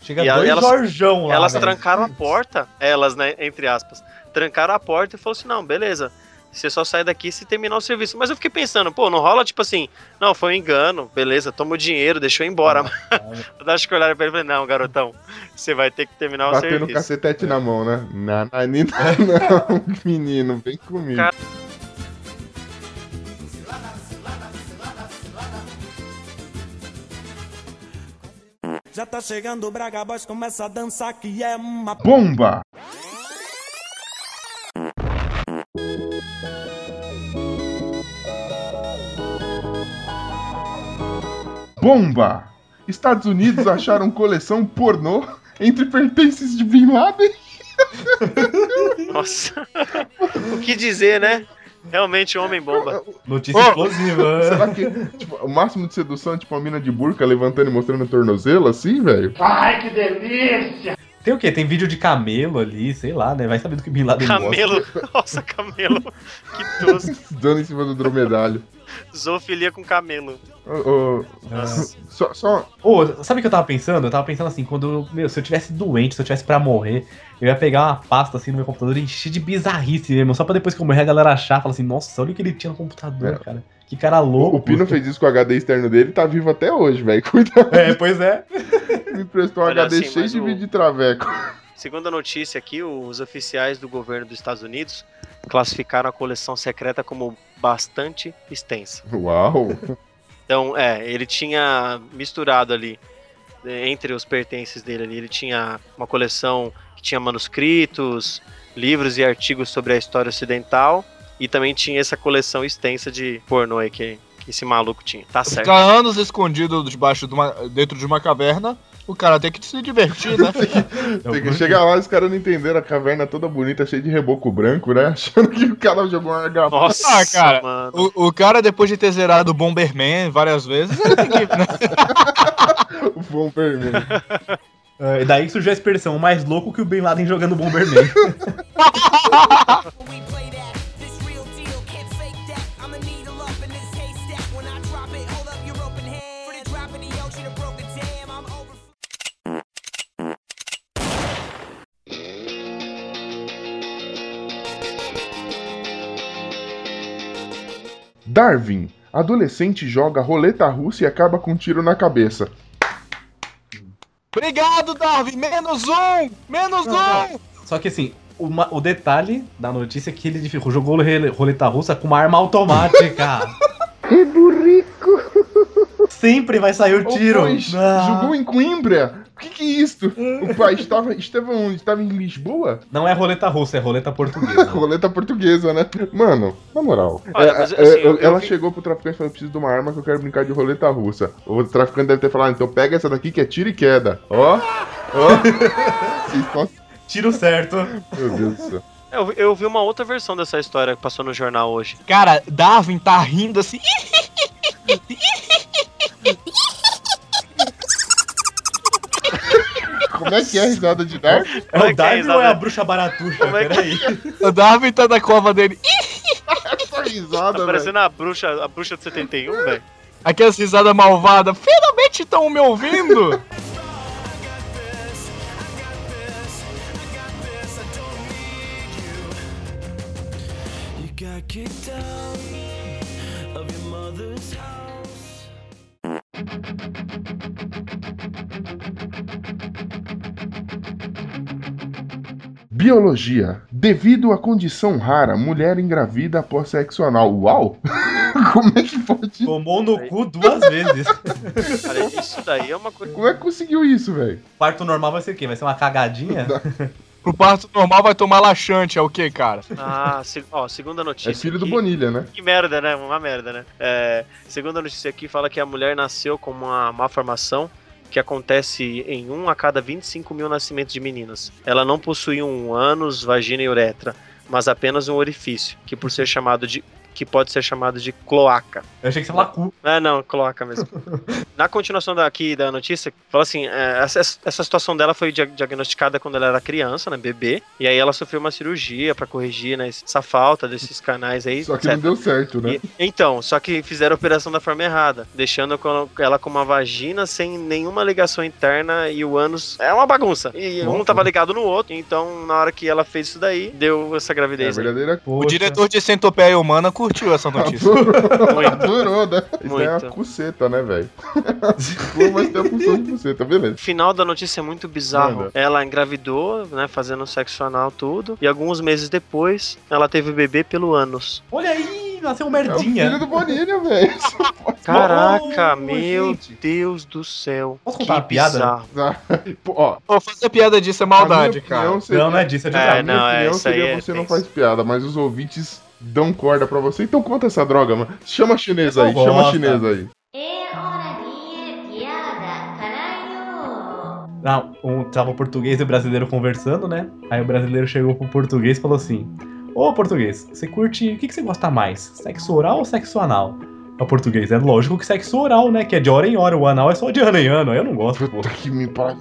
Chega E dois elas- Jorjão lá. elas velho. trancaram a porta, elas, né, entre aspas, trancaram a porta e falou assim, não, beleza, você só sai daqui se terminar o serviço. Mas eu fiquei pensando, pô, não rola tipo assim, não, foi um engano, beleza, toma o dinheiro, deixou eu ir embora. Eu acho que olharam pra ele e falei, não, garotão, você vai ter que terminar o Batendo o serviço. cacetete na mão, né? Na, Nina, não, menino, vem comigo. Cara- Já tá chegando o Braga Boys, começa a dançar que é uma Bomba! Bomba! Estados Unidos acharam coleção pornô entre pertences de Bin Laden. Nossa, o que dizer, né? Realmente, homem bomba. Notícia Ô, explosiva. Será que tipo, o máximo de sedução é tipo a mina de burca levantando e mostrando o tornozelo assim, velho? Tem o quê? Tem vídeo de camelo ali, sei lá, né? Vai saber do que Bin Laden gosta. Camelo, nossa, camelo, que tosco. Dando em cima do dromedário. Zoofilia com camelo. Ô, ô, Nossa. só, só, Ô, sabe o que eu tava pensando? Eu tava pensando assim, quando, meu, se eu tivesse doente, se eu tivesse pra morrer, eu ia pegar uma pasta assim no meu computador e encher de bizarrice mesmo, só pra depois que eu morrer a galera achar, falar assim, nossa, olha o que ele tinha no computador, É. cara. Que cara louco. o Pino fez isso com o HD externo dele e tá vivo até hoje, velho. Cuidado, É, pois é. me emprestou um Olha, HD assim, cheio de o- vídeo de traveco. Segundo a notícia aqui, os oficiais do governo dos Estados Unidos classificaram a coleção secreta como bastante extensa. Uau! Então, é, ele tinha misturado ali, eh, entre os pertences dele ali, ele tinha uma coleção que tinha manuscritos, livros e artigos sobre a história ocidental, e também tinha essa coleção extensa de pornô aí que, que esse maluco tinha. Tá certo. Ficar anos escondido debaixo de uma, dentro de uma caverna, o cara tem que se divertir, né? Tem que chegar lá e os caras não entenderam a caverna toda bonita, cheia de reboco branco, né? Achando que o cara jogou um argamassa. Nossa, Ah, cara, mano. O, o cara, depois de ter zerado o Bomberman várias vezes, ele tem que. né? O bom vermelho. É, E daí surgiu a expressão mais louco que o Bin Laden jogando Bomberman. Darwin. Adolescente joga roleta russa e acaba com um tiro na cabeça. Obrigado, Darwin! Menos um! Menos um! Só que assim, uma- o detalhe da notícia é que ele jogou role- roleta russa com uma arma automática. Sempre vai sair o tiro. pois, Ah. Jogou em Coimbra? O que que é isso? O pai estava, estava onde? Estava em Lisboa? Não é roleta russa, é roleta portuguesa. Roleta portuguesa, né? Mano, na moral. Olha, é, mas, é, assim, eu- eu ela vi- chegou pro traficante e falou: preciso de uma arma que eu quero brincar de roleta russa. O traficante deve ter falado: então pega essa daqui que é tiro e queda. Ó, ó. Tiro certo. Meu Deus do céu. Eu, eu vi uma outra versão dessa história que passou no jornal hoje. Cara, Darwin tá rindo assim. Como é que é a risada de Dark? É é o que é, Darwin ou é a bruxa baratuxa? Como é que- Peraí. O Darwin tá na cova dele. Essa risada, Tá parecendo a bruxa, a bruxa de 71, velho. Aquelas risadas malvadas. Finalmente estão me ouvindo. Biologia. Devido à condição rara, mulher engravida após sexo anal. Uau! Como é que pode? Tomou no cu duas vezes. Cara, isso daí é uma coisa. Como é que conseguiu isso, velho? Parto normal vai ser o quê? Vai ser uma cagadinha? Pro parto normal vai tomar laxante, é o que, cara? Ah, se- ó, segunda notícia. É filho do aqui- Bonilha, né? Que merda, né? Uma merda, né? É, segunda notícia aqui fala que a mulher nasceu com uma malformação que acontece em 1 a cada 25 mil nascimentos de meninas. Ela não possui um ânus, vagina e uretra, mas apenas um orifício, que por ser chamado de que pode ser chamado de cloaca. Eu achei que você falar cu. É, não, cloaca mesmo. Na continuação daqui da notícia, fala assim: é, essa, essa situação dela foi dia- diagnosticada quando ela era criança, né, bebê, e aí ela sofreu uma cirurgia pra corrigir né, essa falta desses canais aí. Só que etc. não deu certo, né? E- então, só que fizeram a operação da forma errada, deixando ela com uma vagina sem nenhuma ligação interna e o ânus é uma bagunça. E um Nossa. tava ligado no outro, então na hora que ela fez isso daí, deu essa É gravidez. aí. verdadeira. O diretor de Centopeia Humana curtiu essa notícia. Adorou, né? Isso é a Muito. cuceta, né, velho? Pô, mas tem a função de cuceta, beleza. O final da notícia é muito bizarro. Manda. Ela engravidou, né, fazendo sexo anal tudo, e alguns meses depois, ela teve bebê pelo ânus. Olha aí, nasceu um É o filho merdinha. do Bonilha, velho. Caraca, Oh, meu gente. Deus do céu. Posso que contar uma piada? bizarro. Pô, Ó, Pô, fazer piada disso é maldade, cara. seria- Não, não é disso, é de É, não, é, isso aí é você não faz piada, mas os ouvintes dão corda pra você. Então conta essa droga, mano. Chama a chinesa aí, chama a chinesa aí. えー、Não, um, tava o português e o brasileiro conversando, né? Aí o brasileiro chegou pro português e falou assim: Ô português, você curte. O que, que você gosta mais? Sexo oral ou sexo anal? O português, é lógico que sexo oral, né? Que é de hora em hora. O anal é só de ano em ano. Aí eu não gosto, pô. Puta que me pariu.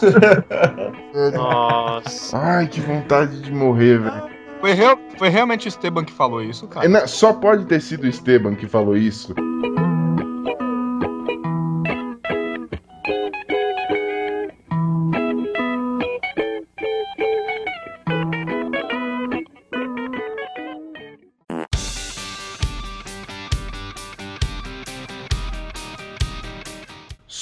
Nossa. Ai, que vontade de morrer, velho. Foi, real- foi realmente o Esteban que falou isso, cara? É, né, Só pode ter sido o Esteban que falou isso.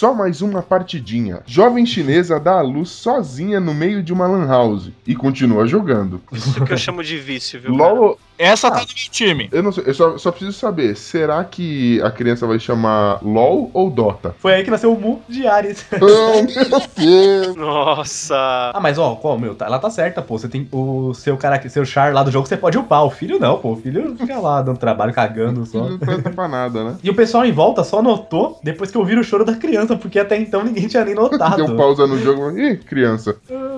Só mais uma partidinha. Jovem chinesa dá à luz sozinha no meio de uma lan house e continua jogando. Isso que eu chamo de vício, viu? LOL, Essa tá no meu time. eu não sei, eu só, só preciso saber, será que a criança vai chamar LOL ou Dota? Foi aí que nasceu o Mu de Ares. Oh, meu Deus! Nossa. Ah, mas ó, qual, meu, tá- ela tá certa, pô. Você tem o seu cara, seu char lá do jogo, você pode upar. O filho não, pô. O filho fica lá dando trabalho, cagando só. Não presta pra nada, né? E o pessoal em volta só notou depois que ouviram o choro da criança, porque até então ninguém tinha nem notado. Deu pausa no jogo, ih, criança.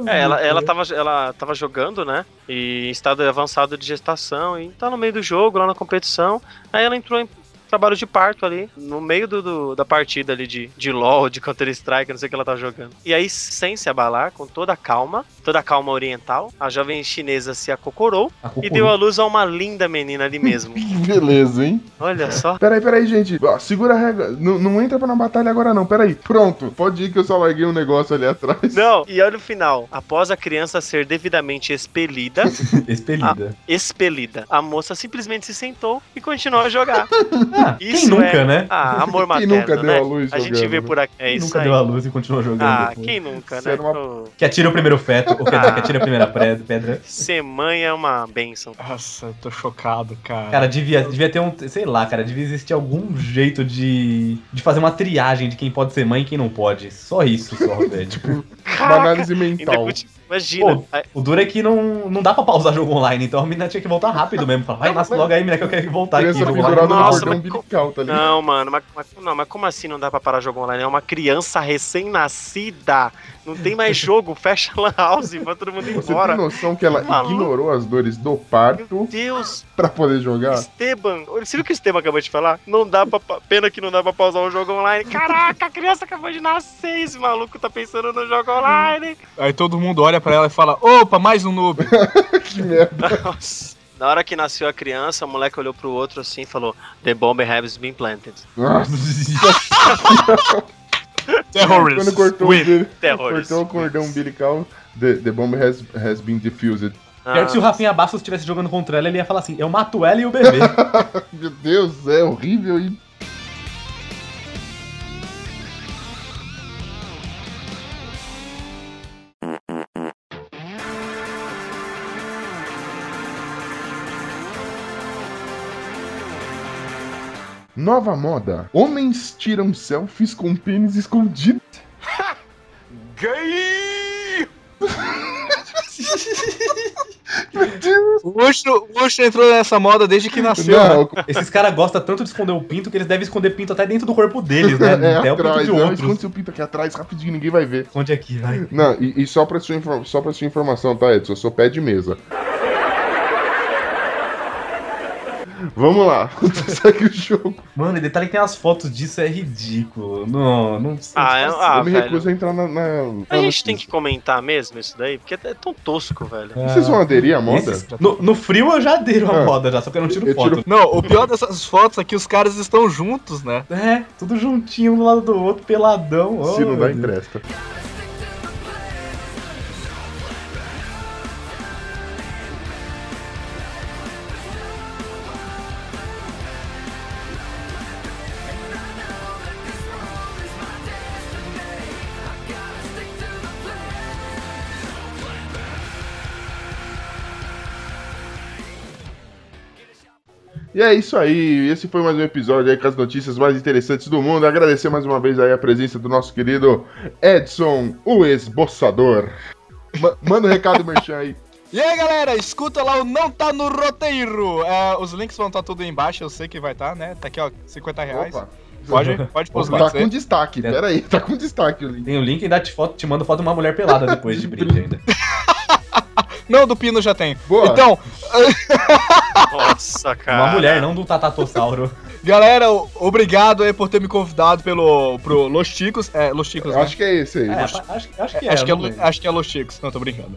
É, ela, ela, tava, ela tava jogando, né? E em estado avançado de gestação. E tá no meio do jogo, lá na competição. Aí ela entrou em trabalho de parto ali, no meio do, do- da partida ali de, de LOL, de Counter-Strike, não sei o que ela tava jogando. E aí, sem se abalar, com toda a calma, toda a calma oriental, a jovem chinesa se acocorou A e deu à luz a uma linda menina ali mesmo. Que beleza, hein? Olha só. Peraí, peraí, gente. Ó, segura a regra. Não, não entra na batalha agora, não. Peraí. Pronto. Pode ir que eu só larguei um negócio ali atrás. Não, e olha o final. Após a criança ser devidamente expelida, Expelida. expelida, a moça simplesmente se sentou e continuou a jogar. Ah, quem Isso nunca, é- né? Ah, amor Quem materno, nunca deu né? a luz A gente vê né? por aqui. É Quem isso nunca aí. deu a luz e continuou jogando Ah, depois? quem nunca, Isso né? uma- Que atira o primeiro feto, ou dizer, que atira a primeira pedra. Ser mãe é uma benção. Nossa, eu tô chocado, cara. Cara, devia, devia ter um. Sei lá, cara, devia existir algum jeito de, de fazer uma triagem de quem pode ser mãe e quem não pode. Só isso, só, velho. Tipo, Uma análise mental. Imagina. Pô, o duro é que não, não dá pra pausar jogo online, então a menina tinha que voltar rápido mesmo. Falar, vai, nasce logo aí, menina, que eu quero voltar aqui. Jogo online. no Nossa, mas umbilical, tá ligado? Não, mano, mas, mas- não, mas como assim não dá pra parar jogo online? É uma criança recém-nascida. Não tem mais jogo, fecha a lan house, vai todo mundo Você embora. tem noção que ela Maluco. ignorou as dores do Meu parto Deus, pra poder jogar? Esteban, olha, você viu o que o Esteban acabou de falar? Não dá pra. Pena que não dá pra pausar o jogo online. Caraca, a criança acabou de nascer, esse maluco tá pensando no jogo online. Aí todo mundo olha pra ela e fala: opa, mais um noob. que merda. Nossa. Na hora que nasceu a criança, o moleque olhou pro outro assim e falou: The bomb has been planted. Nossa, Terrorist. quando cortou, dele, Terrorist. cortou o cordão umbilical, the, the bomb has, has been diffused. Pior que se o Rafinha Bastos estivesse jogando contra ela, ele ia falar assim: eu mato ela e o bebê. Meu Deus, é horrível e. Nova moda. Homens tiram selfies com pênis escondido. O Ucho, o Ucho entrou nessa moda desde que nasceu. né? Não, Esses caras gostam tanto de esconder o pinto que eles devem esconder pinto até dentro do corpo deles, né? é até o pinto atrás. de Não, outros. esconde seu pinto aqui atrás, rapidinho, ninguém vai ver. Esconde aqui, vai. Não, e, e só, pra sua, só pra sua informação, tá, Edson? Eu sou pé de mesa. Vamos lá, segue o jogo. Mano, e detalhe que tem as fotos disso, é ridículo. Não, não sei. Ah, é- ah, eu me velho. recuso a entrar na. na- A gente tem que comentar mesmo isso daí, porque é tão tosco, velho. Vocês vão aderir à moda? Esses- No, no frio eu já adero a Ah. moda, já, só que eu não tiro Eu foto. tiro- Não, o pior dessas fotos é que os caras estão juntos, né? É, tudo juntinho um do lado do outro, peladão. Se oh, não dá, Deus. empresta. E é isso aí, esse foi mais um episódio aí com as notícias mais interessantes do mundo. Agradecer mais uma vez aí a presença do nosso querido Edson, o esboçador. Ma- manda um recado, Merchan aí. E aí, galera, escuta lá o Não Tá no Roteiro. É, os links vão estar tudo aí embaixo, eu sei que vai estar, né? Tá aqui, ó, 50 reais. Opa. Pode, pode pôr os Tá links com aí. destaque, pera aí, tá com destaque o link. Tem o link e ainda te, foto, te manda foto de uma mulher pelada depois de brinde ainda. Não, do Pino já tem. Boa. Então, Nossa, cara. Uma mulher, não do Tatatossauro. galera, obrigado aí por ter me convidado pelo, pro Los Chicos. É, Los Chicos, Eu né? acho que é esse aí. É, acho, acho que é. acho, que é, acho que é Los Chicos. Não, tô brincando.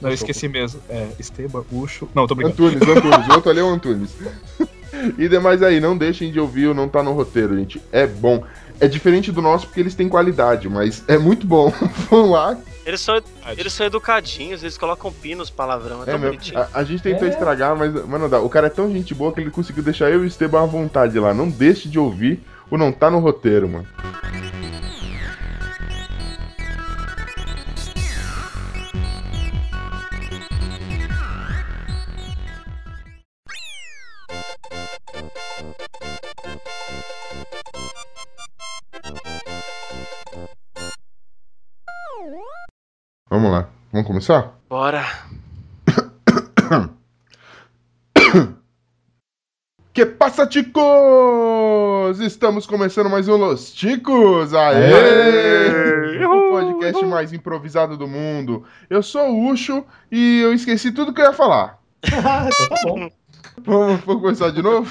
Não, eu esqueci mesmo. É, Esteban, Ucho. Não, tô brincando. Antunes, Antunes, o outro ali é o Antunes. E demais aí, não deixem de ouvir o Não Tá no Roteiro, gente. É bom. É diferente do nosso porque eles têm qualidade, mas é muito bom. Vão lá. Eles são, eles são educadinhos, eles colocam pinos, palavrão, é É tão mesmo. bonitinho. A, a gente tentou É. estragar, mas, mas não dá. O cara é tão gente boa que ele conseguiu deixar eu e o Esteban à vontade lá. Não deixe de ouvir o Não Tá no Roteiro, mano. Vamos lá. Vamos começar? Bora. Que passa, ticos? Estamos começando mais um Los Ticos! Aê! O podcast mais improvisado do mundo. Eu sou o Ucho e eu esqueci tudo que eu ia falar. tá bom. Vamos, vamos começar de novo?